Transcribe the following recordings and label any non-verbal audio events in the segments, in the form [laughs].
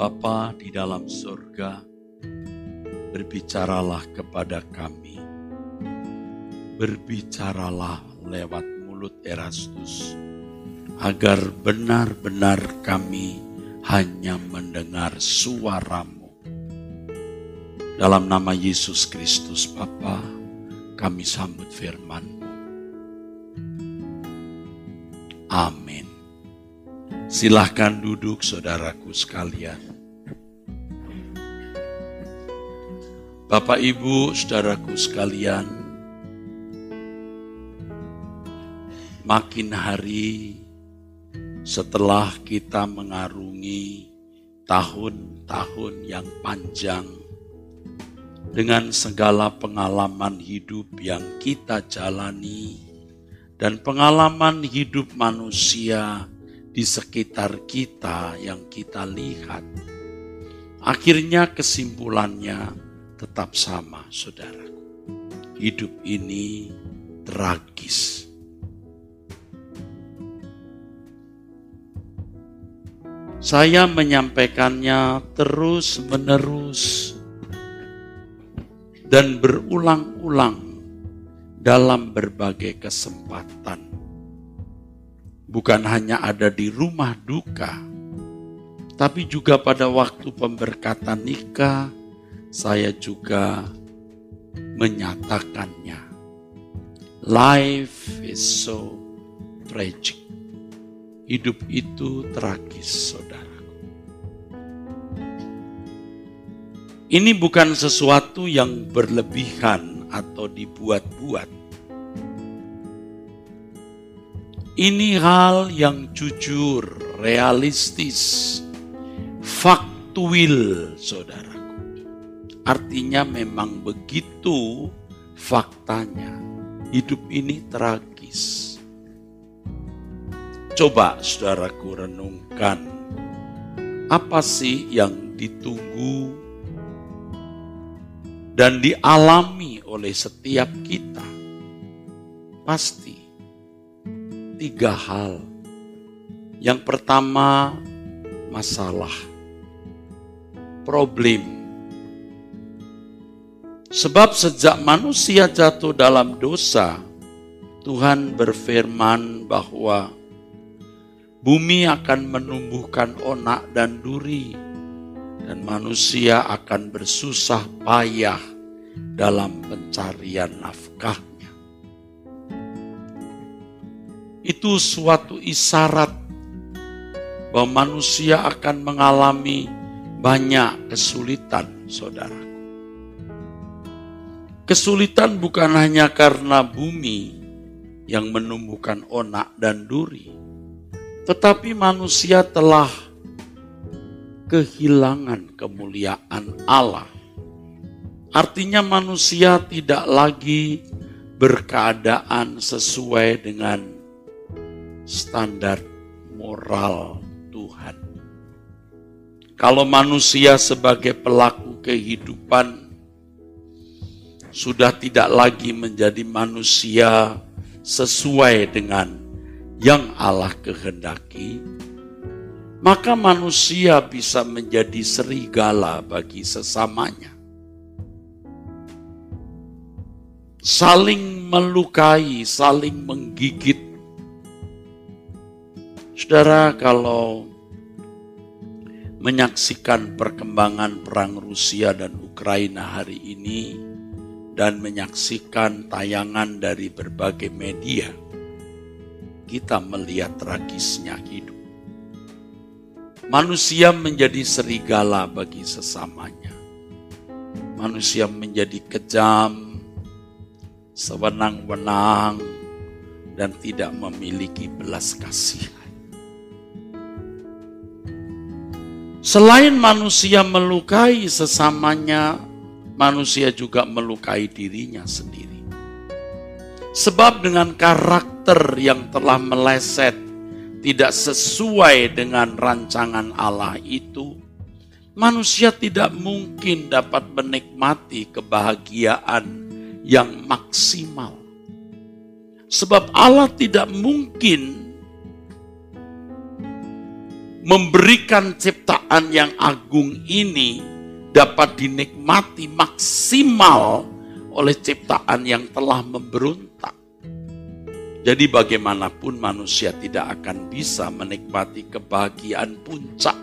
Bapa di dalam surga, berbicaralah kepada kami. Berbicaralah lewat mulut Erastus, agar benar-benar kami hanya mendengar suaramu. Dalam nama Yesus Kristus Bapa, kami sambut firman-Mu. Silahkan duduk saudaraku sekalian. Bapak Ibu, saudaraku sekalian, makin hari setelah kita mengarungi tahun-tahun yang panjang dengan segala pengalaman hidup yang kita jalani dan pengalaman hidup manusia di sekitar kita yang kita lihat. Akhirnya kesimpulannya tetap sama, saudaraku. Hidup ini tragis. Saya menyampaikannya terus-menerus dan berulang-ulang dalam berbagai kesempatan. Bukan hanya ada di rumah duka, tapi juga pada waktu pemberkatan nikah, saya juga menyatakannya. Life is so tragic. Hidup itu tragis, saudaraku. Ini bukan sesuatu yang berlebihan atau dibuat-buat. Ini hal yang jujur, realistis, faktuil, saudara. Artinya memang begitu faktanya. Hidup ini tragis. Coba saudaraku renungkan. Apa sih yang ditunggu dan dialami oleh setiap kita? Pasti tiga hal. Yang pertama, masalah, problem Sebab sejak manusia jatuh dalam dosa, Tuhan berfirman bahwa bumi akan menumbuhkan onak dan duri, dan manusia akan bersusah payah dalam pencarian nafkahnya. Itu suatu isyarat bahwa manusia akan mengalami banyak kesulitan, saudara. Kesulitan bukan hanya karena bumi yang menumbuhkan onak dan duri, tetapi manusia telah kehilangan kemuliaan Allah. Artinya, manusia tidak lagi berkeadaan sesuai dengan standar moral Tuhan. Kalau manusia sebagai pelaku kehidupan sudah tidak lagi menjadi manusia sesuai dengan yang Allah kehendaki, maka manusia bisa menjadi serigala bagi sesamanya. Saling melukai, saling menggigit. Saudara, kalau menyaksikan perkembangan perang Rusia dan Ukraina hari ini, dan menyaksikan tayangan dari berbagai media, kita melihat tragisnya hidup. Manusia menjadi serigala bagi sesamanya. Manusia menjadi kejam, sewenang-wenang, dan tidak memiliki belas kasihan. Selain manusia melukai sesamanya, manusia juga melukai dirinya sendiri. Sebab dengan karakter yang telah meleset, tidak sesuai dengan rancangan Allah itu, manusia tidak mungkin dapat menikmati kebahagiaan yang maksimal. Sebab Allah tidak mungkin memberikan ciptaan yang agung ini dapat dinikmati maksimal oleh ciptaan yang telah memberontak. Jadi bagaimanapun manusia tidak akan bisa menikmati kebahagiaan puncak.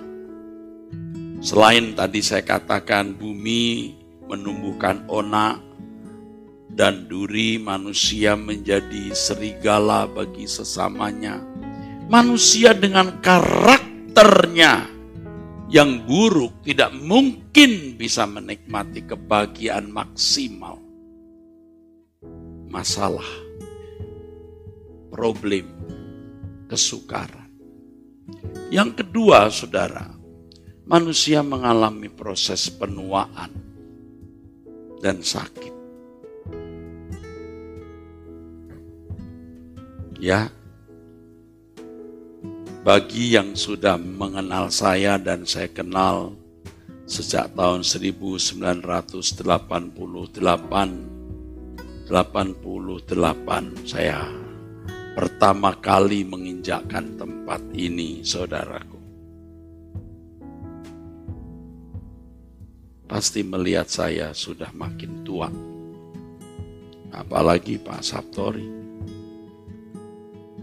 Selain tadi saya katakan bumi menumbuhkan onak dan duri manusia menjadi serigala bagi sesamanya. Manusia dengan karakternya yang buruk tidak mungkin bisa menikmati kebahagiaan maksimal. Masalah, problem, kesukaran. Yang kedua, saudara, manusia mengalami proses penuaan dan sakit. Ya, bagi yang sudah mengenal saya dan saya kenal sejak tahun 1988 88 saya pertama kali menginjakkan tempat ini saudaraku. Pasti melihat saya sudah makin tua apalagi Pak Sabtori.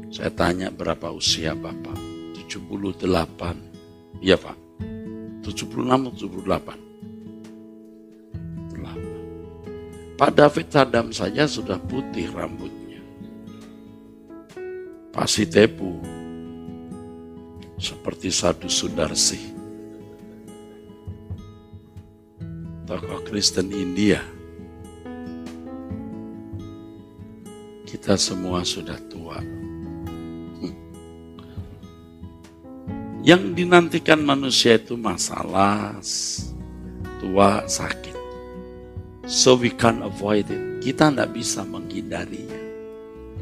Saya tanya berapa usia Bapak 78. Iya Pak. 76 78. Pak David Sadam saja sudah putih rambutnya. Pak Sitepu seperti Sadu Sudarsi. Tokoh Kristen India. Kita semua sudah tua. Yang dinantikan manusia itu masalah tua sakit. So we can't avoid it. Kita tidak bisa menghindarinya.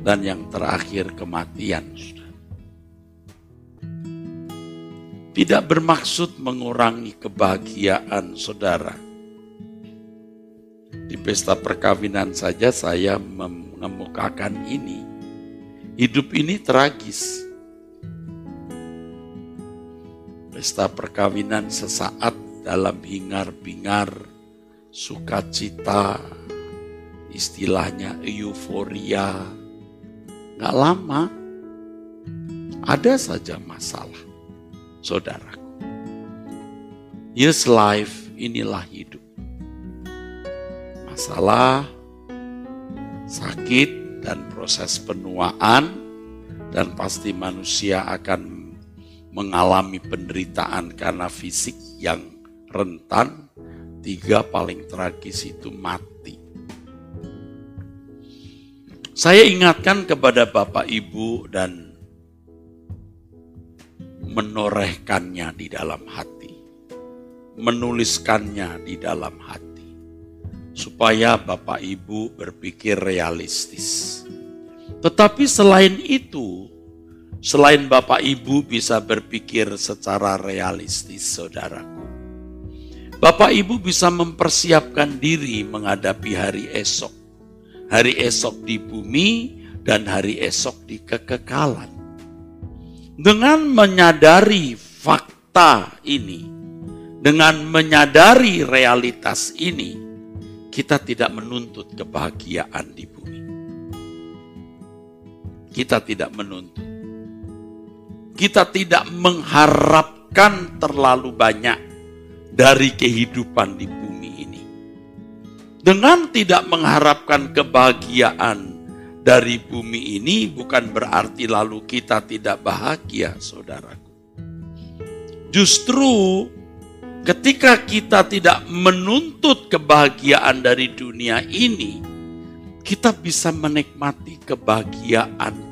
Dan yang terakhir kematian. Tidak bermaksud mengurangi kebahagiaan saudara. Di pesta perkawinan saja saya mengemukakan ini. Hidup ini tragis pesta perkawinan sesaat dalam hingar-bingar sukacita, istilahnya euforia. Gak lama, ada saja masalah, saudaraku. Yes life, inilah hidup. Masalah, sakit, dan proses penuaan, dan pasti manusia akan mengalami penderitaan karena fisik yang rentan, tiga paling tragis itu mati. Saya ingatkan kepada Bapak Ibu dan menorehkannya di dalam hati, menuliskannya di dalam hati, supaya Bapak Ibu berpikir realistis. Tetapi selain itu, Selain Bapak Ibu bisa berpikir secara realistis, saudaraku. Bapak Ibu bisa mempersiapkan diri menghadapi hari esok. Hari esok di bumi dan hari esok di kekekalan. Dengan menyadari fakta ini, dengan menyadari realitas ini, kita tidak menuntut kebahagiaan di bumi. Kita tidak menuntut kita tidak mengharapkan terlalu banyak dari kehidupan di bumi ini. Dengan tidak mengharapkan kebahagiaan dari bumi ini bukan berarti lalu kita tidak bahagia, saudaraku. Justru ketika kita tidak menuntut kebahagiaan dari dunia ini, kita bisa menikmati kebahagiaan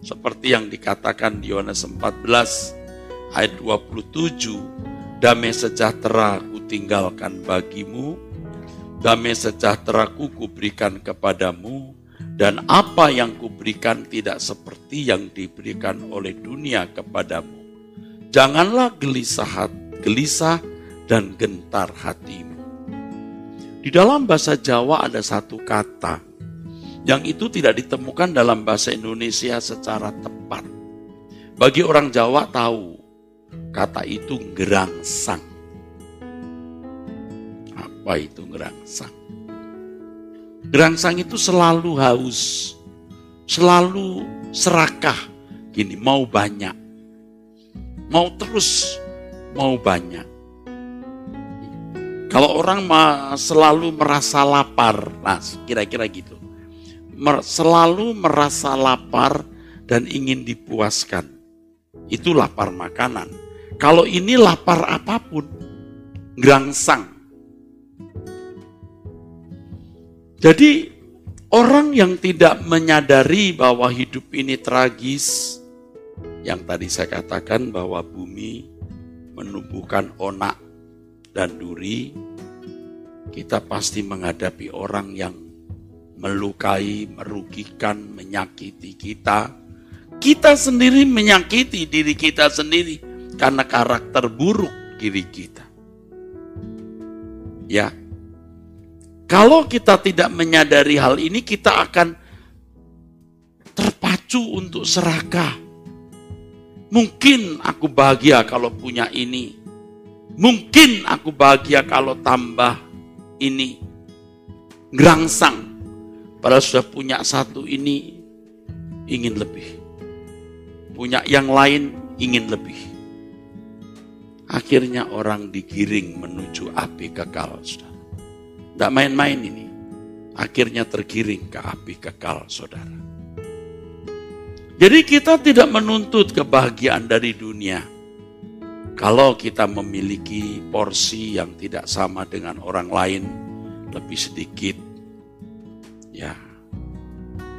seperti yang dikatakan di Yohanes 14 ayat 27, damai sejahtera ku tinggalkan bagimu, damai sejahtera ku kuberikan kepadamu, dan apa yang kuberikan tidak seperti yang diberikan oleh dunia kepadamu. Janganlah gelisah, gelisah dan gentar hatimu. Di dalam bahasa Jawa ada satu kata yang itu tidak ditemukan dalam bahasa Indonesia secara tepat. Bagi orang Jawa tahu kata itu gerangsang. Apa itu gerangsang? Gerangsang itu selalu haus, selalu serakah. Gini, mau banyak, mau terus, mau banyak. Kalau orang selalu merasa lapar, nah kira-kira gitu. Selalu merasa lapar dan ingin dipuaskan. Itu lapar makanan. Kalau ini lapar apa pun, gerangsang. Jadi orang yang tidak menyadari bahwa hidup ini tragis, yang tadi saya katakan bahwa bumi menumbuhkan onak dan duri, kita pasti menghadapi orang yang melukai, merugikan, menyakiti kita. Kita sendiri menyakiti diri kita sendiri karena karakter buruk diri kita. Ya, kalau kita tidak menyadari hal ini, kita akan terpacu untuk serakah. Mungkin aku bahagia kalau punya ini. Mungkin aku bahagia kalau tambah ini. Gerangsang. Padahal sudah punya satu ini, ingin lebih. Punya yang lain, ingin lebih. Akhirnya orang digiring menuju api kekal, saudara. Tidak main-main ini. Akhirnya tergiring ke api kekal, saudara. Jadi kita tidak menuntut kebahagiaan dari dunia. Kalau kita memiliki porsi yang tidak sama dengan orang lain, lebih sedikit, ya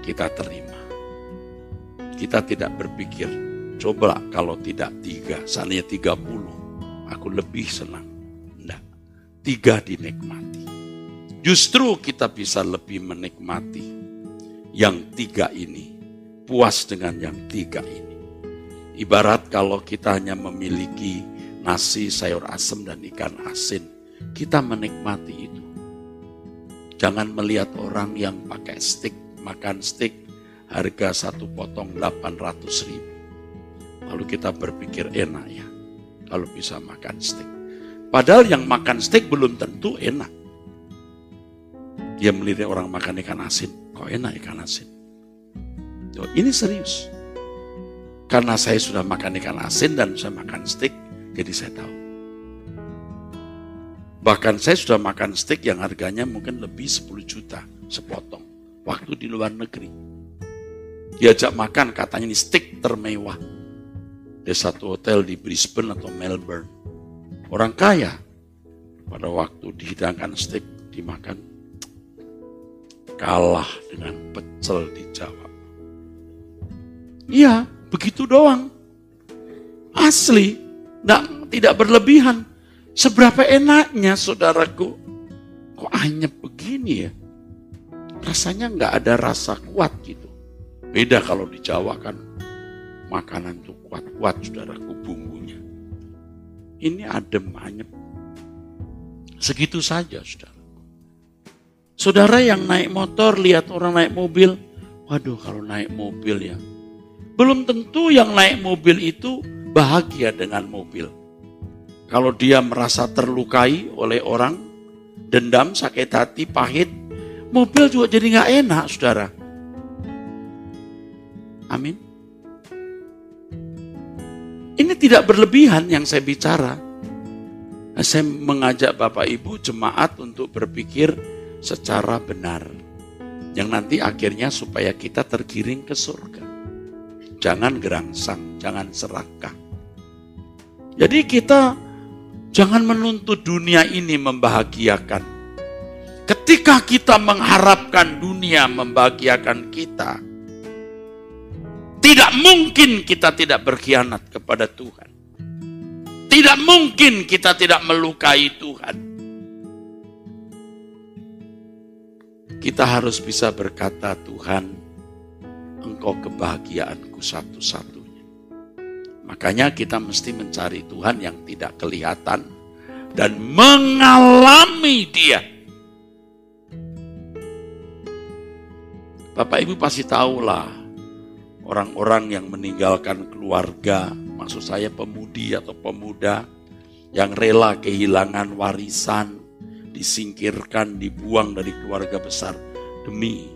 kita terima. Kita tidak berpikir, coba kalau tidak tiga, seandainya tiga puluh, aku lebih senang. Tidak, tiga dinikmati. Justru kita bisa lebih menikmati yang tiga ini, puas dengan yang tiga ini. Ibarat kalau kita hanya memiliki nasi, sayur asem, dan ikan asin, kita menikmati itu. Jangan melihat orang yang pakai stick, makan stick, harga satu potong 800 ribu. Lalu kita berpikir enak ya, kalau bisa makan steak. Padahal yang makan steak belum tentu enak. Dia melirik orang makan ikan asin. Kok enak ikan asin? Oh, ini serius. Karena saya sudah makan ikan asin dan saya makan steak, jadi saya tahu. Bahkan saya sudah makan steak yang harganya mungkin lebih 10 juta sepotong. Waktu di luar negeri. Diajak makan katanya ini steak termewah. Di satu hotel di Brisbane atau Melbourne. Orang kaya pada waktu dihidangkan steak dimakan kalah dengan pecel di Jawa. Iya, begitu doang. Asli, tidak, tidak berlebihan. Seberapa enaknya saudaraku, kok hanya begini ya? Rasanya nggak ada rasa kuat gitu. Beda kalau di Jawa kan makanan tuh kuat-kuat saudaraku bumbunya. Ini adem anyep. Segitu saja saudara. Saudara yang naik motor, lihat orang naik mobil. Waduh kalau naik mobil ya. Belum tentu yang naik mobil itu bahagia dengan mobil. Kalau dia merasa terlukai oleh orang, dendam, sakit hati, pahit, mobil juga jadi nggak enak, saudara. Amin. Ini tidak berlebihan yang saya bicara. Saya mengajak Bapak Ibu jemaat untuk berpikir secara benar. Yang nanti akhirnya supaya kita tergiring ke surga. Jangan gerangsang, jangan serakah. Jadi kita jangan menuntut dunia ini membahagiakan. Ketika kita mengharapkan dunia membahagiakan kita, tidak mungkin kita tidak berkhianat kepada Tuhan. Tidak mungkin kita tidak melukai Tuhan. Kita harus bisa berkata, Tuhan, Engkau kebahagiaanku satu-satunya. Makanya kita mesti mencari Tuhan yang tidak kelihatan dan mengalami dia. Bapak Ibu pasti tahulah orang-orang yang meninggalkan keluarga, maksud saya pemudi atau pemuda yang rela kehilangan warisan, disingkirkan, dibuang dari keluarga besar demi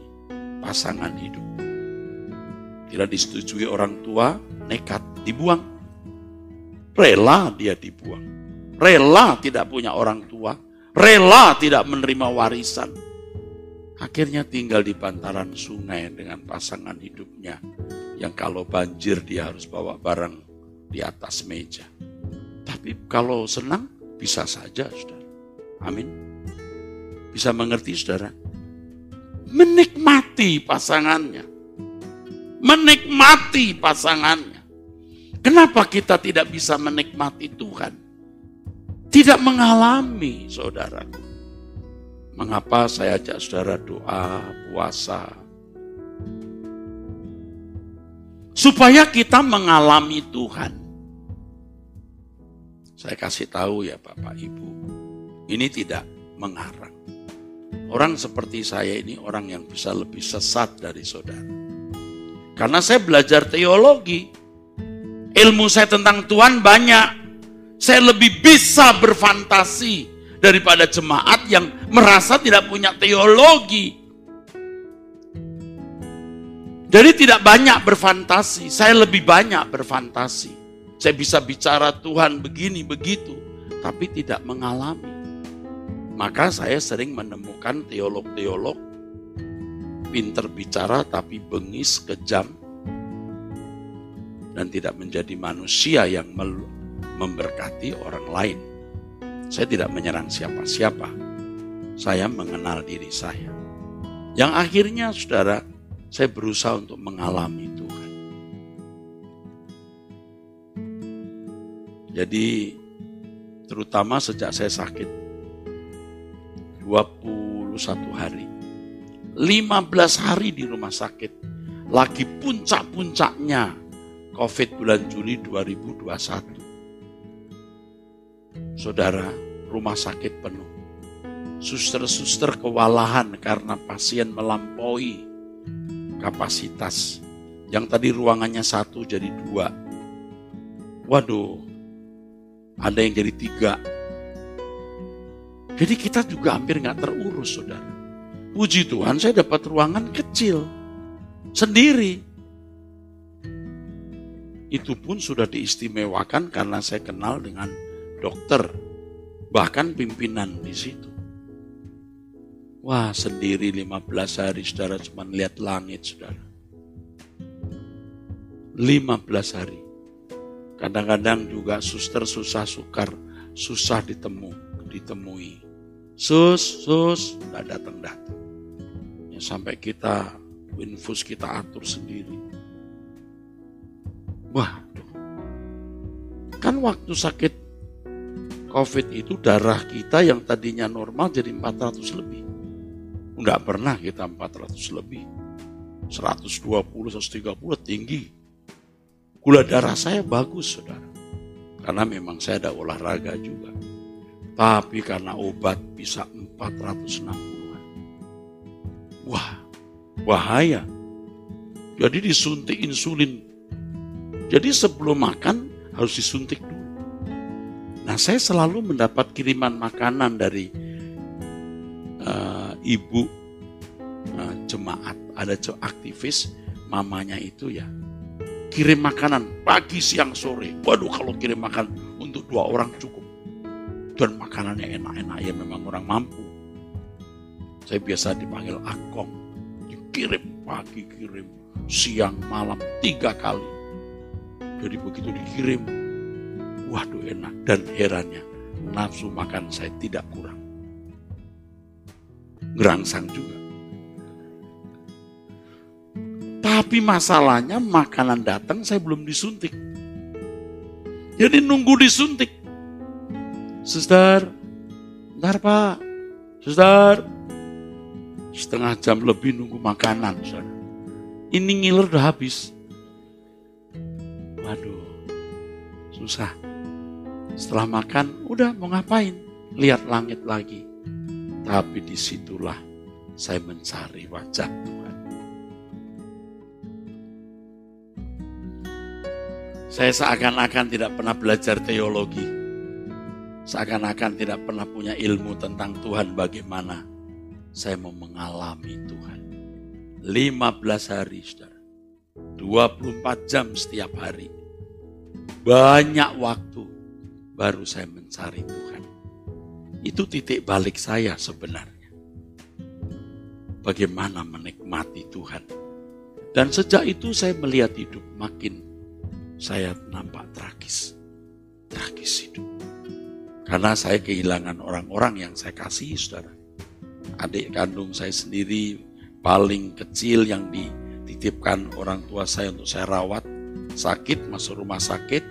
pasangan hidup. Tidak disetujui orang tua, nekat dibuang. Rela dia dibuang. Rela tidak punya orang tua, rela tidak menerima warisan. Akhirnya tinggal di bantaran sungai dengan pasangan hidupnya yang kalau banjir dia harus bawa barang di atas meja. Tapi kalau senang bisa saja, saudara. Amin. Bisa mengerti, saudara? Menikmati pasangannya. Menikmati pasangannya. Kenapa kita tidak bisa menikmati Tuhan? Tidak mengalami, saudaraku. Mengapa saya ajak saudara doa, puasa, supaya kita mengalami Tuhan. Saya kasih tahu ya Bapak Ibu, ini tidak mengarang. Orang seperti saya ini orang yang bisa lebih sesat dari saudara. Karena saya belajar teologi, ilmu saya tentang Tuhan banyak. Saya lebih bisa berfantasi daripada jemaat yang merasa tidak punya teologi. Jadi tidak banyak berfantasi, saya lebih banyak berfantasi. Saya bisa bicara Tuhan begini begitu, tapi tidak mengalami. Maka saya sering menemukan teolog-teolog pinter bicara tapi bengis, kejam, dan tidak menjadi manusia yang memberkati orang lain. Saya tidak menyerang siapa-siapa. Saya mengenal diri saya. Yang akhirnya saudara, saya berusaha untuk mengalami Tuhan. Jadi terutama sejak saya sakit 21 hari 15 hari di rumah sakit lagi puncak-puncaknya COVID bulan Juli 2021 Saudara rumah sakit penuh suster-suster kewalahan karena pasien melampaui kapasitas. Yang tadi ruangannya satu jadi dua. Waduh, ada yang jadi tiga. Jadi kita juga hampir nggak terurus, saudara. Puji Tuhan saya dapat ruangan kecil, sendiri. Itu pun sudah diistimewakan karena saya kenal dengan dokter, bahkan pimpinan di situ. Wah sendiri 15 hari saudara cuma lihat langit saudara. 15 hari. Kadang-kadang juga suster susah sukar, susah ditemu, ditemui. Sus, sus, nggak datang-datang. Ya, sampai kita infus kita atur sendiri. Wah, kan waktu sakit COVID itu darah kita yang tadinya normal jadi 400 lebih. Enggak pernah kita 400 lebih. 120, 130 tinggi. Gula darah saya bagus, saudara. Karena memang saya ada olahraga juga. Tapi karena obat bisa 460-an. Wah, bahaya. Jadi disuntik insulin. Jadi sebelum makan harus disuntik dulu. Nah saya selalu mendapat kiriman makanan dari uh, ibu uh, jemaat, ada aktivis, mamanya itu ya kirim makanan pagi, siang, sore. Waduh kalau kirim makan untuk dua orang cukup. Dan makanannya enak-enak ya memang orang mampu. Saya biasa dipanggil akong. Dikirim pagi, kirim siang, malam, tiga kali. Jadi begitu dikirim, waduh enak. Dan herannya, nafsu makan saya tidak kurang gerangsang juga. Tapi masalahnya makanan datang saya belum disuntik. Jadi nunggu disuntik. Suster, bentar pak. Suster, setengah jam lebih nunggu makanan. Suster. Ini ngiler udah habis. Waduh, susah. Setelah makan, udah mau ngapain? Lihat langit lagi tapi di situlah saya mencari wajah Tuhan. Saya seakan-akan tidak pernah belajar teologi. Seakan-akan tidak pernah punya ilmu tentang Tuhan bagaimana. Saya mau mengalami Tuhan. 15 hari, saudara. 24 jam setiap hari. Banyak waktu baru saya mencari Tuhan. Itu titik balik saya sebenarnya. Bagaimana menikmati Tuhan. Dan sejak itu saya melihat hidup makin saya nampak tragis. Tragis hidup. Karena saya kehilangan orang-orang yang saya kasih, saudara. Adik kandung saya sendiri paling kecil yang dititipkan orang tua saya untuk saya rawat. Sakit, masuk rumah sakit,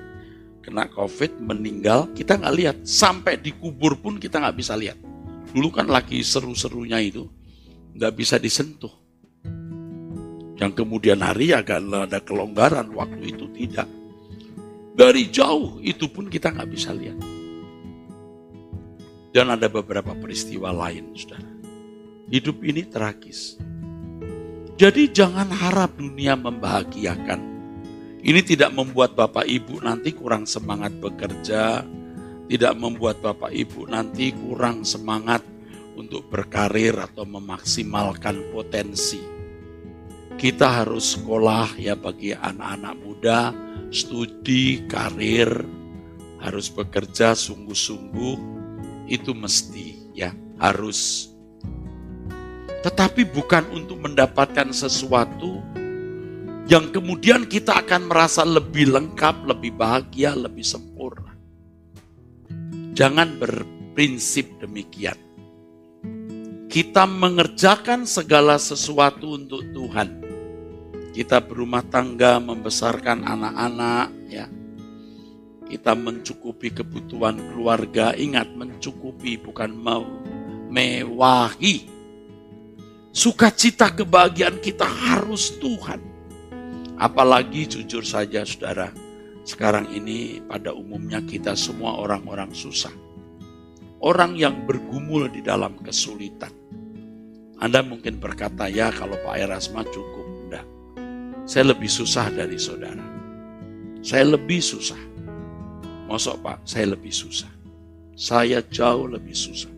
kena covid, meninggal, kita nggak lihat. Sampai dikubur pun kita nggak bisa lihat. Dulu kan lagi seru-serunya itu, nggak bisa disentuh yang kemudian hari agak ada kelonggaran, waktu itu tidak. Dari jauh itu pun kita nggak bisa lihat. Dan ada beberapa peristiwa lain, saudara. Hidup ini tragis. Jadi jangan harap dunia membahagiakan. Ini tidak membuat Bapak Ibu nanti kurang semangat bekerja, tidak membuat Bapak Ibu nanti kurang semangat untuk berkarir atau memaksimalkan potensi kita harus sekolah ya bagi anak-anak muda, studi, karir, harus bekerja sungguh-sungguh, itu mesti ya, harus. Tetapi bukan untuk mendapatkan sesuatu yang kemudian kita akan merasa lebih lengkap, lebih bahagia, lebih sempurna. Jangan berprinsip demikian. Kita mengerjakan segala sesuatu untuk Tuhan kita berumah tangga, membesarkan anak-anak, ya. Kita mencukupi kebutuhan keluarga. Ingat, mencukupi bukan mewahi. Sukacita kebahagiaan kita harus Tuhan. Apalagi jujur saja saudara, sekarang ini pada umumnya kita semua orang-orang susah. Orang yang bergumul di dalam kesulitan. Anda mungkin berkata, ya kalau Pak Erasma cukup. Saya lebih susah dari saudara. Saya lebih susah. Masuk Pak, saya lebih susah. Saya jauh lebih susah.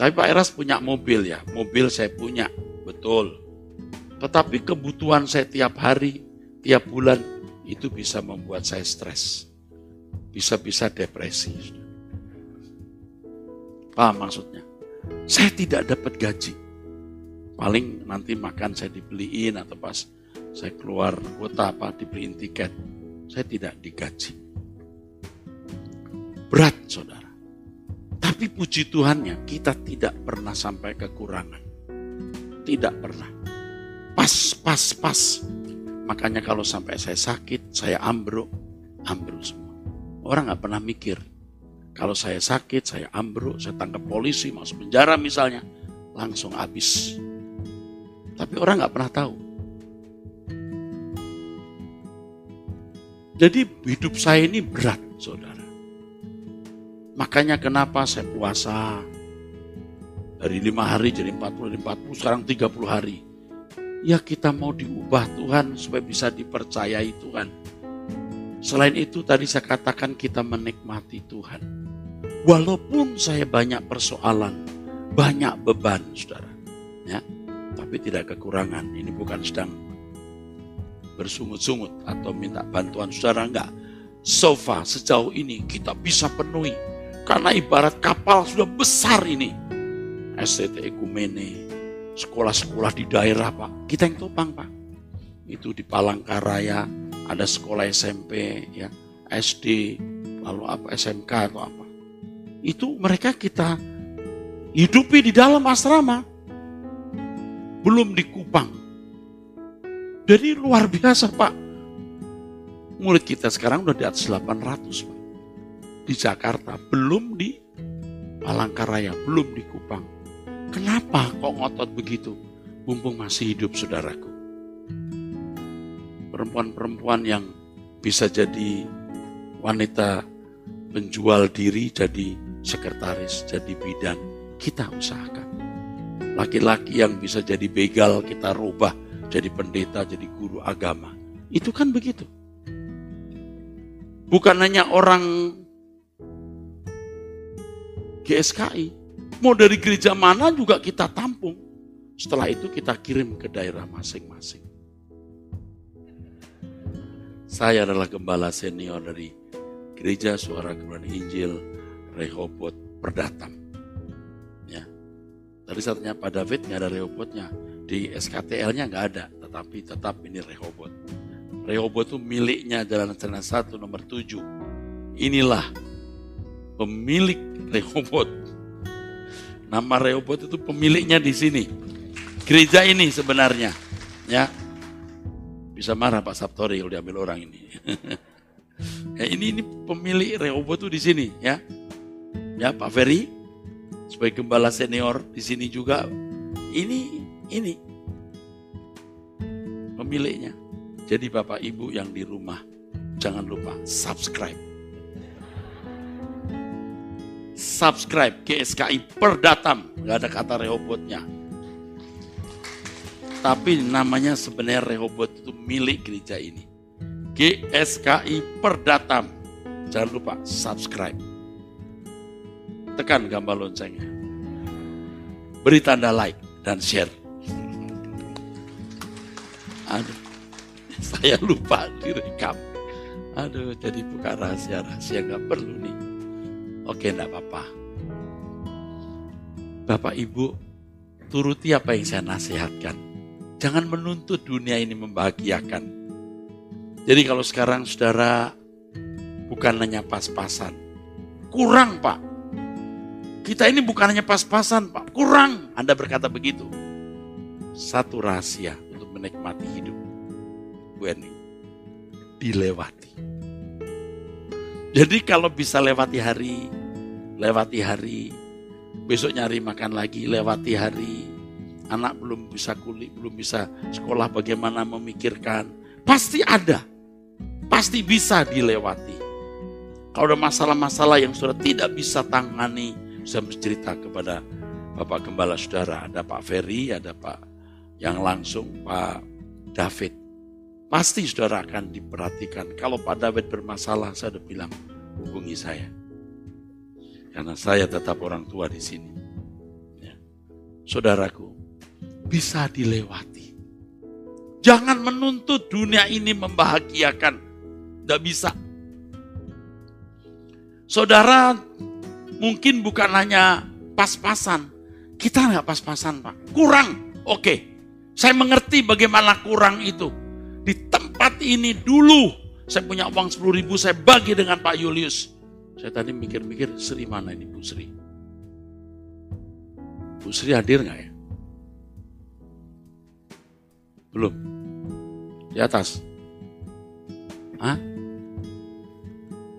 Tapi Pak Eras punya mobil ya, mobil saya punya, betul. Tetapi kebutuhan saya tiap hari, tiap bulan, itu bisa membuat saya stres. Bisa-bisa depresi. Paham maksudnya? Saya tidak dapat gaji paling nanti makan saya dibeliin atau pas saya keluar kota apa dibeliin tiket. Saya tidak digaji. Berat saudara. Tapi puji Tuhannya kita tidak pernah sampai kekurangan. Tidak pernah. Pas, pas, pas. Makanya kalau sampai saya sakit, saya ambruk, ambruk semua. Orang nggak pernah mikir. Kalau saya sakit, saya ambruk, saya tangkap polisi, masuk penjara misalnya, langsung habis tapi orang nggak pernah tahu. Jadi hidup saya ini berat, saudara. Makanya kenapa saya puasa dari lima hari jadi 40, 40, sekarang 30 hari. Ya kita mau diubah Tuhan supaya bisa dipercayai Tuhan. Selain itu tadi saya katakan kita menikmati Tuhan. Walaupun saya banyak persoalan, banyak beban, saudara. Ya, tapi tidak kekurangan. Ini bukan sedang bersungut-sungut atau minta bantuan saudara enggak. Sofa sejauh ini kita bisa penuhi karena ibarat kapal sudah besar ini. STT Ekumene, sekolah-sekolah di daerah Pak, kita yang topang Pak. Itu di Palangkaraya, ada sekolah SMP, ya SD, lalu apa SMK atau apa. Itu mereka kita hidupi di dalam asrama belum di Kupang. Jadi luar biasa Pak. Murid kita sekarang udah di atas 800 Pak. Di Jakarta, belum di Palangkaraya, belum di Kupang. Kenapa kok ngotot begitu? Mumpung masih hidup saudaraku. Perempuan-perempuan yang bisa jadi wanita penjual diri jadi sekretaris, jadi bidan, kita usahakan. Laki-laki yang bisa jadi begal kita rubah jadi pendeta, jadi guru agama. Itu kan begitu. Bukan hanya orang GSKI. Mau dari gereja mana juga kita tampung. Setelah itu kita kirim ke daerah masing-masing. Saya adalah gembala senior dari Gereja Suara Kebenaran Injil Rehobot Perdatam. Ya. Tadi satunya Pak David nggak ada Rehobotnya. Di SKTL-nya nggak ada, tetapi tetap ini Rehobot. Rehobot itu miliknya Jalan Sana 1 nomor 7. Inilah pemilik Rehobot. Nama Rehobot itu pemiliknya di sini. Gereja ini sebenarnya. Ya. Bisa marah Pak Sabtori kalau diambil orang ini. [laughs] ya, ini ini pemilik Rehobot itu di sini ya. Ya Pak Ferry sebagai gembala senior di sini juga. Ini ini pemiliknya. Jadi Bapak Ibu yang di rumah, jangan lupa subscribe. Subscribe GSKI Perdatam, nggak ada kata Rehobotnya. Tapi namanya sebenarnya Rehobot itu milik gereja ini. GSKI Perdatam. Jangan lupa subscribe. Tekan gambar loncengnya. Beri tanda like dan share. Aduh [laughs] saya lupa direkam. Aduh, jadi buka rahasia-rahasia nggak perlu nih. Oke, enggak apa-apa. Bapak Ibu, turuti apa yang saya nasihatkan. Jangan menuntut dunia ini membahagiakan. Jadi kalau sekarang saudara bukan hanya pas-pasan. Kurang Pak. Kita ini bukan hanya pas-pasan Pak. Kurang. Anda berkata begitu. Satu rahasia untuk menikmati hidup Weni dilewati. Jadi kalau bisa lewati hari, lewati hari, besok nyari makan lagi, lewati hari, anak belum bisa kulit, belum bisa sekolah bagaimana memikirkan, pasti ada, pasti bisa dilewati. Kalau ada masalah-masalah yang sudah tidak bisa tangani, bisa bercerita kepada Bapak Gembala Saudara, ada Pak Ferry, ada Pak yang langsung Pak David. Pasti saudara akan diperhatikan. Kalau Pak David bermasalah, saya sudah bilang, hubungi saya. Karena saya tetap orang tua di sini. Ya. Saudaraku, bisa dilewati. Jangan menuntut dunia ini membahagiakan. Tidak bisa. Saudara mungkin bukan hanya pas-pasan. Kita nggak pas-pasan Pak. Kurang. Oke. Saya mengerti bagaimana kurang itu di tempat ini dulu saya punya uang 10 ribu, saya bagi dengan Pak Julius. Saya tadi mikir-mikir, Sri mana ini Bu Sri? Bu Sri hadir nggak ya? Belum. Di atas. Hah?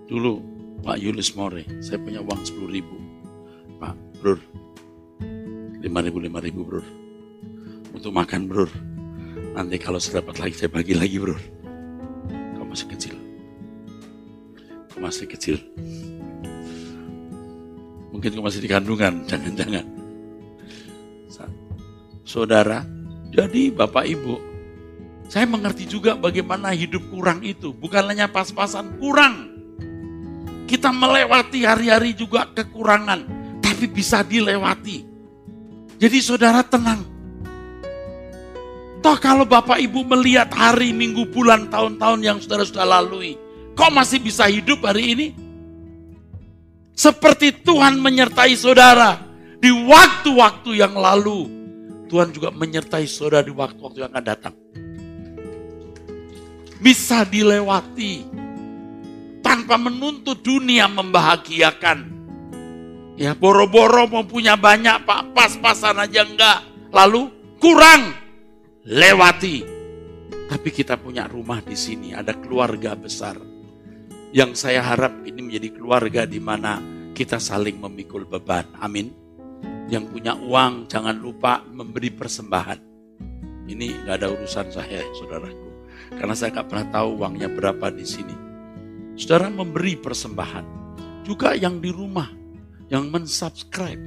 Dulu Pak Julius More, saya punya uang 10 ribu. Pak, bro, 5 ribu, 5 ribu bro. Untuk makan bro. Nanti kalau saya dapat lagi, saya bagi lagi bro. Kau masih kecil. Kau masih kecil. Mungkin masih di kandungan, [laughs] jangan-jangan. Saudara, jadi Bapak Ibu, saya mengerti juga bagaimana hidup kurang itu. Bukan hanya pas-pasan, kurang. Kita melewati hari-hari juga kekurangan, tapi bisa dilewati. Jadi saudara tenang, Toh kalau Bapak Ibu melihat hari, minggu, bulan, tahun-tahun yang saudara sudah lalui, kok masih bisa hidup hari ini? Seperti Tuhan menyertai saudara di waktu-waktu yang lalu, Tuhan juga menyertai saudara di waktu-waktu yang akan datang. Bisa dilewati tanpa menuntut dunia membahagiakan. Ya boro-boro mau punya banyak pak, pas-pasan aja enggak. Lalu kurang, lewati. Tapi kita punya rumah di sini, ada keluarga besar. Yang saya harap ini menjadi keluarga di mana kita saling memikul beban. Amin. Yang punya uang jangan lupa memberi persembahan. Ini gak ada urusan saya, saudaraku. Karena saya gak pernah tahu uangnya berapa di sini. Saudara memberi persembahan. Juga yang di rumah, yang mensubscribe.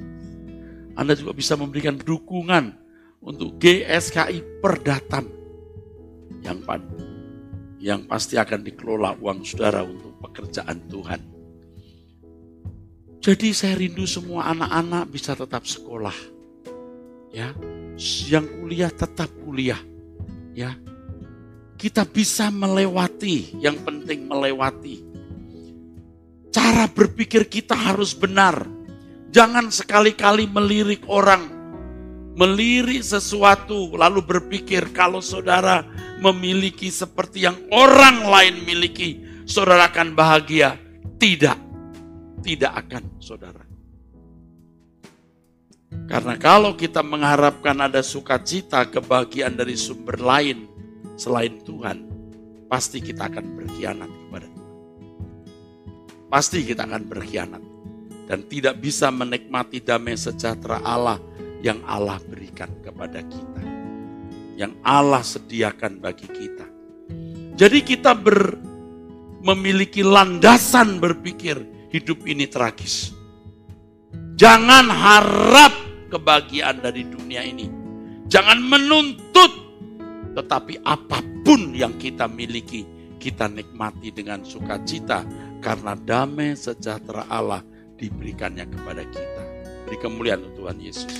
Anda juga bisa memberikan dukungan untuk GSKI Perdatam yang yang pasti akan dikelola uang saudara untuk pekerjaan Tuhan. Jadi saya rindu semua anak-anak bisa tetap sekolah. Ya, yang kuliah tetap kuliah. Ya. Kita bisa melewati, yang penting melewati. Cara berpikir kita harus benar. Jangan sekali-kali melirik orang, melirik sesuatu, lalu berpikir kalau saudara memiliki seperti yang orang lain miliki, saudara akan bahagia. Tidak, tidak akan saudara. Karena kalau kita mengharapkan ada sukacita, kebahagiaan dari sumber lain selain Tuhan, pasti kita akan berkhianat kepada Tuhan. Pasti kita akan berkhianat dan tidak bisa menikmati damai sejahtera Allah yang Allah berikan kepada kita yang Allah sediakan bagi kita. Jadi kita ber, memiliki landasan berpikir hidup ini tragis. Jangan harap kebahagiaan dari dunia ini. Jangan menuntut, tetapi apa pun yang kita miliki, kita nikmati dengan sukacita karena damai sejahtera Allah diberikannya kepada kita. Beri kemuliaan untuk Tuhan Yesus.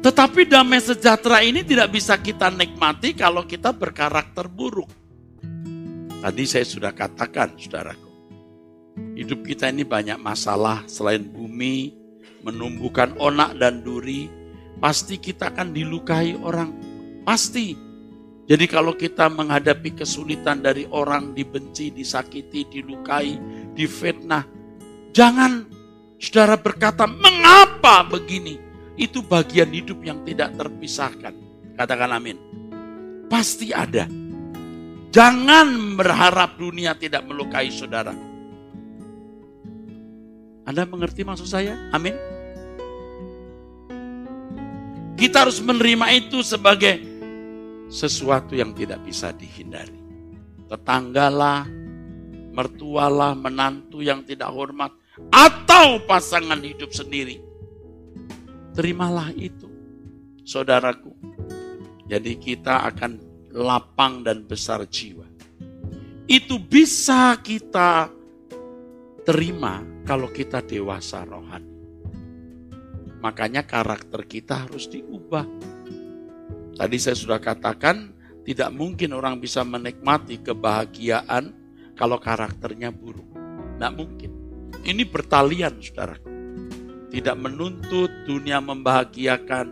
Tetapi damai sejahtera ini tidak bisa kita nikmati kalau kita berkarakter buruk. Tadi saya sudah katakan, saudaraku. Hidup kita ini banyak masalah selain bumi, menumbuhkan onak dan duri, pasti kita akan dilukai orang. Pasti. Jadi kalau kita menghadapi kesulitan dari orang dibenci, disakiti, dilukai, difitnah, jangan saudara berkata, mengapa begini? Itu bagian hidup yang tidak terpisahkan. Katakan amin. Pasti ada. Jangan berharap dunia tidak melukai saudara. Anda mengerti maksud saya? Amin. Kita harus menerima itu sebagai sesuatu yang tidak bisa dihindari. Tetanggalah, mertualah, menantu yang tidak hormat, atau pasangan hidup sendiri Terimalah itu, saudaraku. Jadi kita akan lapang dan besar jiwa. Itu bisa kita terima kalau kita dewasa rohani. Makanya karakter kita harus diubah. Tadi saya sudah katakan, tidak mungkin orang bisa menikmati kebahagiaan kalau karakternya buruk. Tidak mungkin. Ini bertalian, saudaraku tidak menuntut dunia membahagiakan,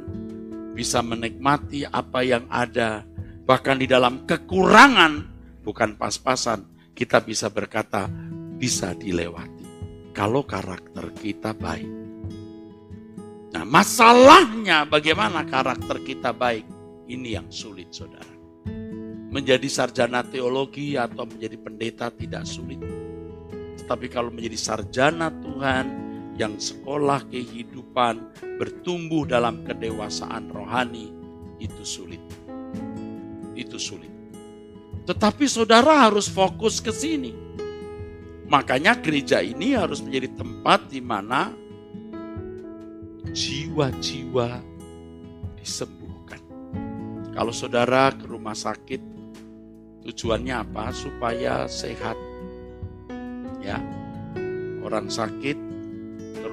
bisa menikmati apa yang ada, bahkan di dalam kekurangan, bukan pas-pasan, kita bisa berkata, bisa dilewati. Kalau karakter kita baik. Nah masalahnya bagaimana karakter kita baik, ini yang sulit saudara. Menjadi sarjana teologi atau menjadi pendeta tidak sulit. Tetapi kalau menjadi sarjana Tuhan, yang sekolah kehidupan bertumbuh dalam kedewasaan rohani itu sulit. Itu sulit. Tetapi saudara harus fokus ke sini. Makanya gereja ini harus menjadi tempat di mana jiwa-jiwa disembuhkan. Kalau saudara ke rumah sakit, tujuannya apa? Supaya sehat. Ya, orang sakit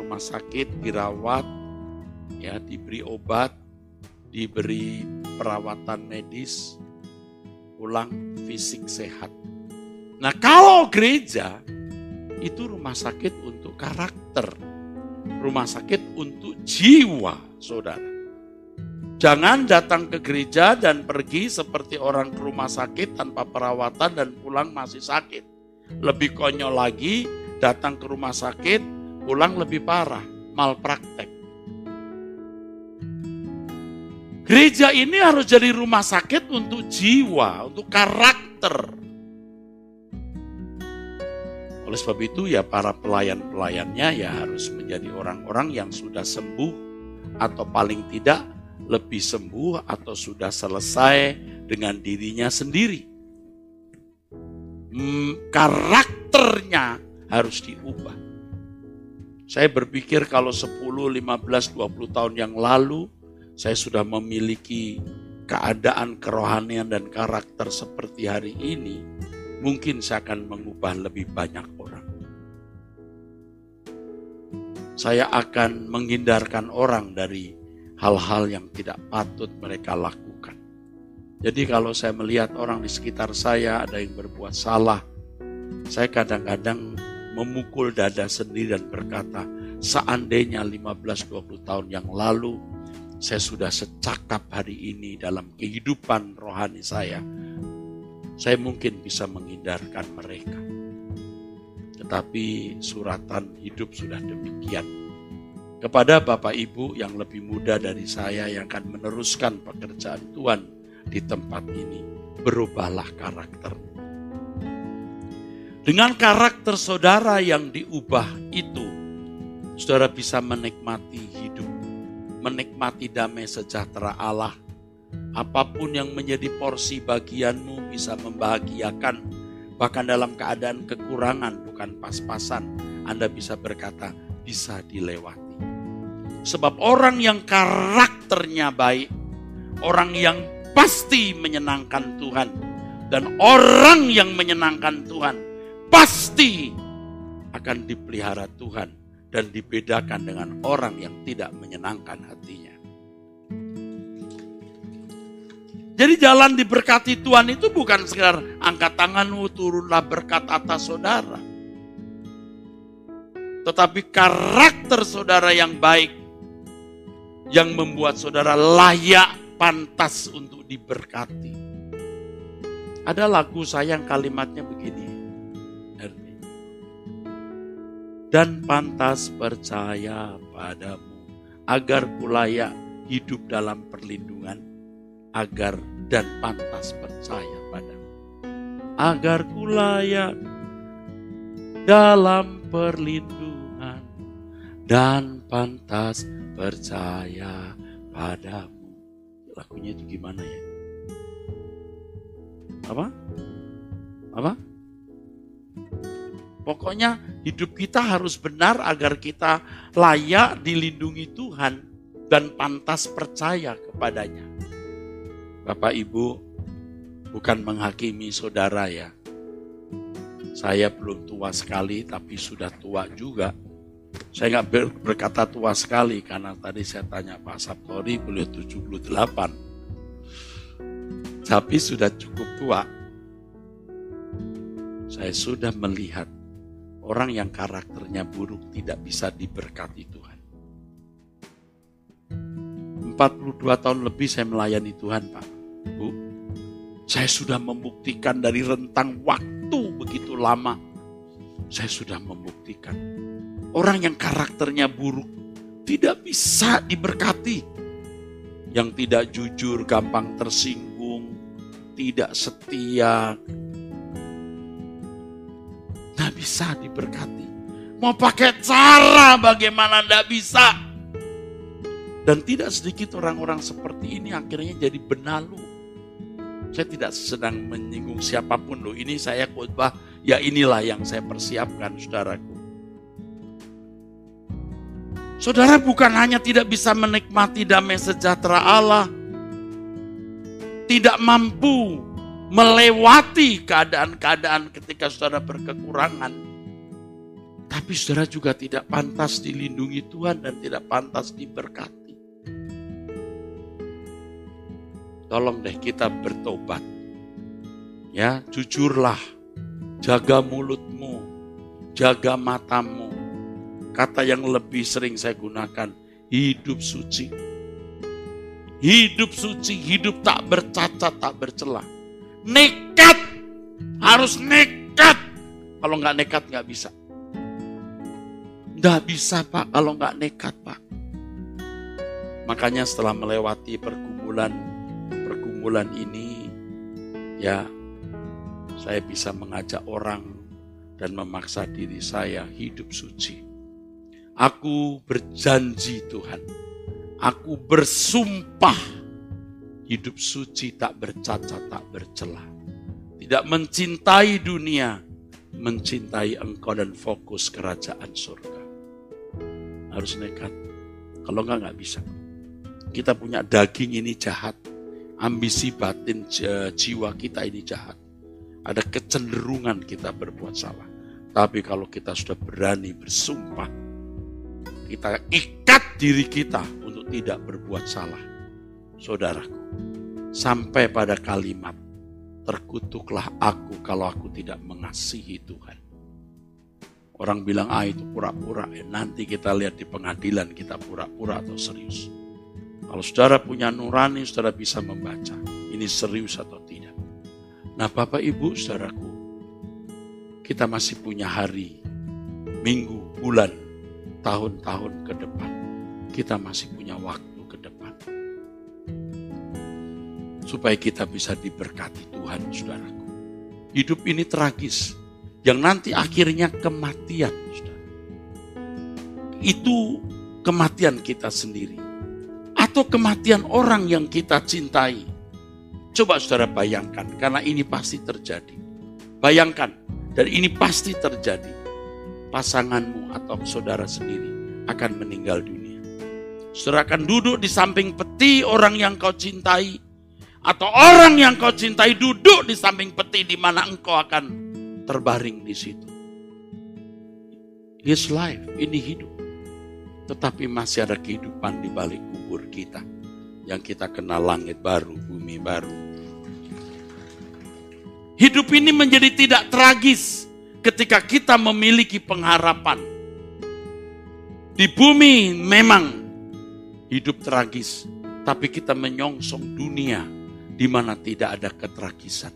rumah sakit, dirawat, ya diberi obat, diberi perawatan medis, pulang fisik sehat. Nah kalau gereja itu rumah sakit untuk karakter, rumah sakit untuk jiwa, saudara. Jangan datang ke gereja dan pergi seperti orang ke rumah sakit tanpa perawatan dan pulang masih sakit. Lebih konyol lagi, datang ke rumah sakit pulang lebih parah, malpraktek. Gereja ini harus jadi rumah sakit untuk jiwa, untuk karakter. Oleh sebab itu ya para pelayan-pelayannya ya harus menjadi orang-orang yang sudah sembuh atau paling tidak lebih sembuh atau sudah selesai dengan dirinya sendiri. Hmm, karakternya harus diubah. Saya berpikir kalau 10, 15, 20 tahun yang lalu saya sudah memiliki keadaan kerohanian dan karakter seperti hari ini, mungkin saya akan mengubah lebih banyak orang. Saya akan menghindarkan orang dari hal-hal yang tidak patut mereka lakukan. Jadi kalau saya melihat orang di sekitar saya ada yang berbuat salah, saya kadang-kadang memukul dada sendiri dan berkata, seandainya 15-20 tahun yang lalu saya sudah secakap hari ini dalam kehidupan rohani saya, saya mungkin bisa menghindarkan mereka. Tetapi suratan hidup sudah demikian. Kepada Bapak Ibu yang lebih muda dari saya yang akan meneruskan pekerjaan Tuhan di tempat ini, berubahlah karakter dengan karakter saudara yang diubah itu, saudara bisa menikmati hidup, menikmati damai sejahtera Allah. Apa pun yang menjadi porsi bagianmu bisa membahagiakan, bahkan dalam keadaan kekurangan bukan pas-pasan, Anda bisa berkata bisa dilewati. Sebab orang yang karakternya baik, orang yang pasti menyenangkan Tuhan, dan orang yang menyenangkan Tuhan pasti akan dipelihara Tuhan dan dibedakan dengan orang yang tidak menyenangkan hatinya. Jadi jalan diberkati Tuhan itu bukan sekedar angkat tanganmu turunlah berkat atas saudara. Tetapi karakter saudara yang baik yang membuat saudara layak pantas untuk diberkati. Ada lagu sayang kalimatnya begini dan pantas percaya padamu, agar layak hidup dalam perlindungan, agar dan pantas percaya padamu, agar layak dalam perlindungan dan pantas percaya padamu. Lagunya itu gimana ya? Apa? Apa? Pokoknya hidup kita harus benar agar kita layak dilindungi Tuhan dan pantas percaya kepadanya. Bapak Ibu, bukan menghakimi saudara ya. Saya belum tua sekali tapi sudah tua juga. Saya nggak berkata tua sekali karena tadi saya tanya Pak Saptori beliau 78. Tapi sudah cukup tua. Saya sudah melihat Orang yang karakternya buruk tidak bisa diberkati Tuhan. 42 tahun lebih saya melayani Tuhan, Pak. Bu, saya sudah membuktikan dari rentang waktu begitu lama. Saya sudah membuktikan. Orang yang karakternya buruk tidak bisa diberkati. Yang tidak jujur, gampang tersinggung, tidak setia, bisa diberkati. Mau pakai cara bagaimana tidak bisa. Dan tidak sedikit orang-orang seperti ini akhirnya jadi benalu. Saya tidak sedang menyinggung siapa pun loh. Ini saya khotbah, ya inilah yang saya persiapkan saudaraku. Saudara bukan hanya tidak bisa menikmati damai sejahtera Allah, tidak mampu melewati keadaan-keadaan ketika saudara berkekurangan. Tapi saudara juga tidak pantas dilindungi Tuhan dan tidak pantas diberkati. Tolong deh kita bertobat. Ya, jujurlah. Jaga mulutmu, jaga matamu. Kata yang lebih sering saya gunakan, hidup suci. Hidup suci, hidup tak bercacat, tak bercelah Nekat. Harus nekat. Kalau nggak nekat nggak bisa. Nggak bisa Pak kalau nggak nekat Pak. Makanya setelah melewati pergumulan pergumulan ini, ya saya bisa mengajak orang dan memaksa diri saya hidup suci. Aku berjanji Tuhan, aku bersumpah hidup suci tak bercacat, tak bercelah. Tidak mencintai dunia, mencintai engkau dan fokus kerajaan surga. Harus nekat. Kalau enggak, enggak bisa. Kita punya daging ini jahat. Ambisi batin jiwa kita ini jahat. Ada kecenderungan kita berbuat salah. Tapi kalau kita sudah berani bersumpah, kita ikat diri kita untuk tidak berbuat salah. Saudaraku, sampai pada kalimat, terkutuklah aku kalau aku tidak mengasihi Tuhan. Orang bilang, ah itu pura-pura. Ya, nanti kita lihat di pengadilan kita pura-pura atau serius. Kalau saudara punya nurani, saudara bisa membaca. Ini serius atau tidak. Nah Bapak Ibu, saudaraku, kita masih punya hari, minggu, bulan, tahun-tahun ke depan. Kita masih punya waktu ke depan. Supaya kita bisa diberkati Tuhan, saudaraku. Hidup ini tragis, yang nanti akhirnya kematian. Itu kematian kita sendiri atau kematian orang yang kita cintai. Coba saudara bayangkan, karena ini pasti terjadi. Bayangkan, dan ini pasti terjadi. Pasanganmu atau saudara sendiri akan meninggal dunia. Saudara akan duduk di samping peti orang yang kau cintai. Atau orang yang kau cintai duduk di samping peti di mana engkau akan terbaring di situ. His life, ini hidup. Tetapi masih ada kehidupan di balik kita. Yang kita kenal langit baru, bumi baru. Hidup ini menjadi tidak tragis ketika kita memiliki pengharapan. Di bumi memang hidup tragis, tapi kita menyongsong dunia di mana tidak ada ketragisan.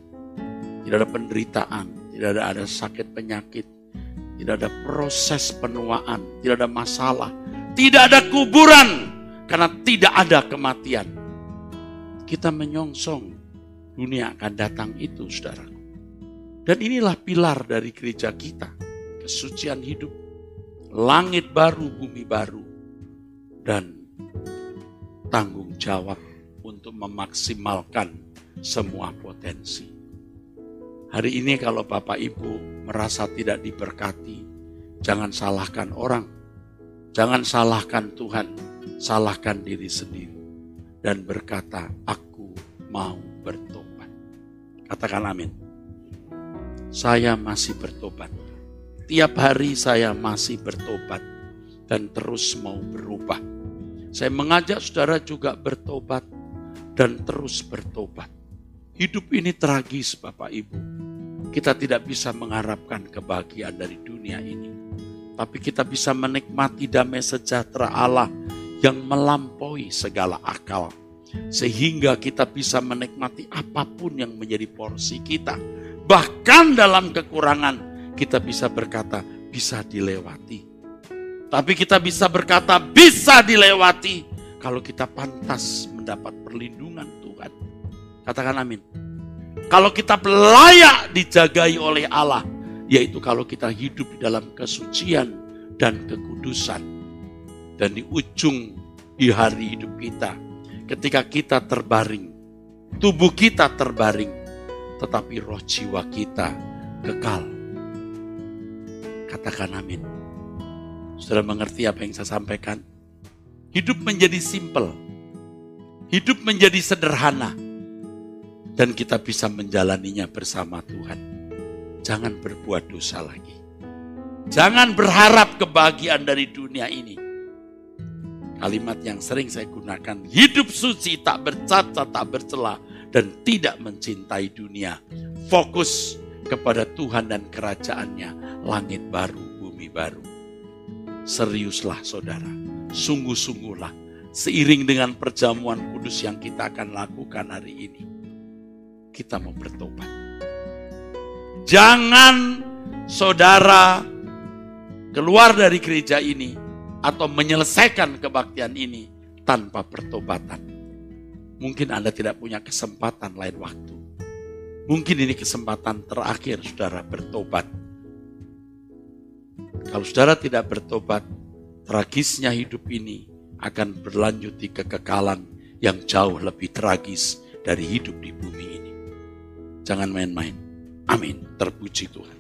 Tidak ada penderitaan, tidak ada, ada sakit penyakit, tidak ada proses penuaan, tidak ada masalah, tidak ada kuburan karena tidak ada kematian. Kita menyongsong dunia akan datang itu, saudara. Dan inilah pilar dari gereja kita, kesucian hidup, langit baru, bumi baru, dan tanggung jawab untuk memaksimalkan semua potensi. Hari ini kalau Bapak Ibu merasa tidak diberkati, jangan salahkan orang. Jangan salahkan Tuhan, salahkan diri sendiri. Dan berkata, aku mau bertobat. Katakan amin. Saya masih bertobat. Tiap hari saya masih bertobat dan terus mau berubah. Saya mengajak saudara juga bertobat dan terus bertobat. Hidup ini tragis Bapak Ibu. Kita tidak bisa mengharapkan kebahagiaan dari dunia ini. Tapi kita bisa menikmati damai sejahtera Allah yang melampaui segala akal. Sehingga kita bisa menikmati apa pun yang menjadi porsi kita. Bahkan dalam kekurangan kita bisa berkata bisa dilewati. Tapi kita bisa berkata bisa dilewati kalau kita pantas mendapat perlindungan Tuhan. Katakan amin. Kalau kita layak dijagai oleh Allah, yaitu kalau kita hidup di dalam kesucian dan kekudusan. Dan di ujung di hari hidup kita, ketika kita terbaring, tubuh kita terbaring, tetapi roh jiwa kita kekal. Katakan amin. Sudah mengerti apa yang saya sampaikan? Hidup menjadi simple. Hidup menjadi sederhana. Dan kita bisa menjalaninya bersama Tuhan. Jangan berbuat dosa lagi. Jangan berharap kebahagiaan dari dunia ini. Kalimat yang sering saya gunakan, hidup suci tak bercacat, tak bercela, dan tidak mencintai dunia. Fokus kepada Tuhan dan kerajaannya, langit baru, bumi baru. Seriuslah saudara, sungguh-sungguhlah, seiring dengan perjamuan kudus yang kita akan lakukan hari ini. Kita mau bertobat. Jangan saudara keluar dari gereja ini atau menyelesaikan kebaktian ini tanpa pertobatan. Mungkin Anda tidak punya kesempatan lain waktu. Mungkin ini kesempatan terakhir saudara bertobat. Kalau saudara tidak bertobat, tragisnya hidup ini akan berlanjut di kekekalan yang jauh lebih tragis dari hidup di bumi ini. Jangan main-main. Amin. Terpuji Tuhan.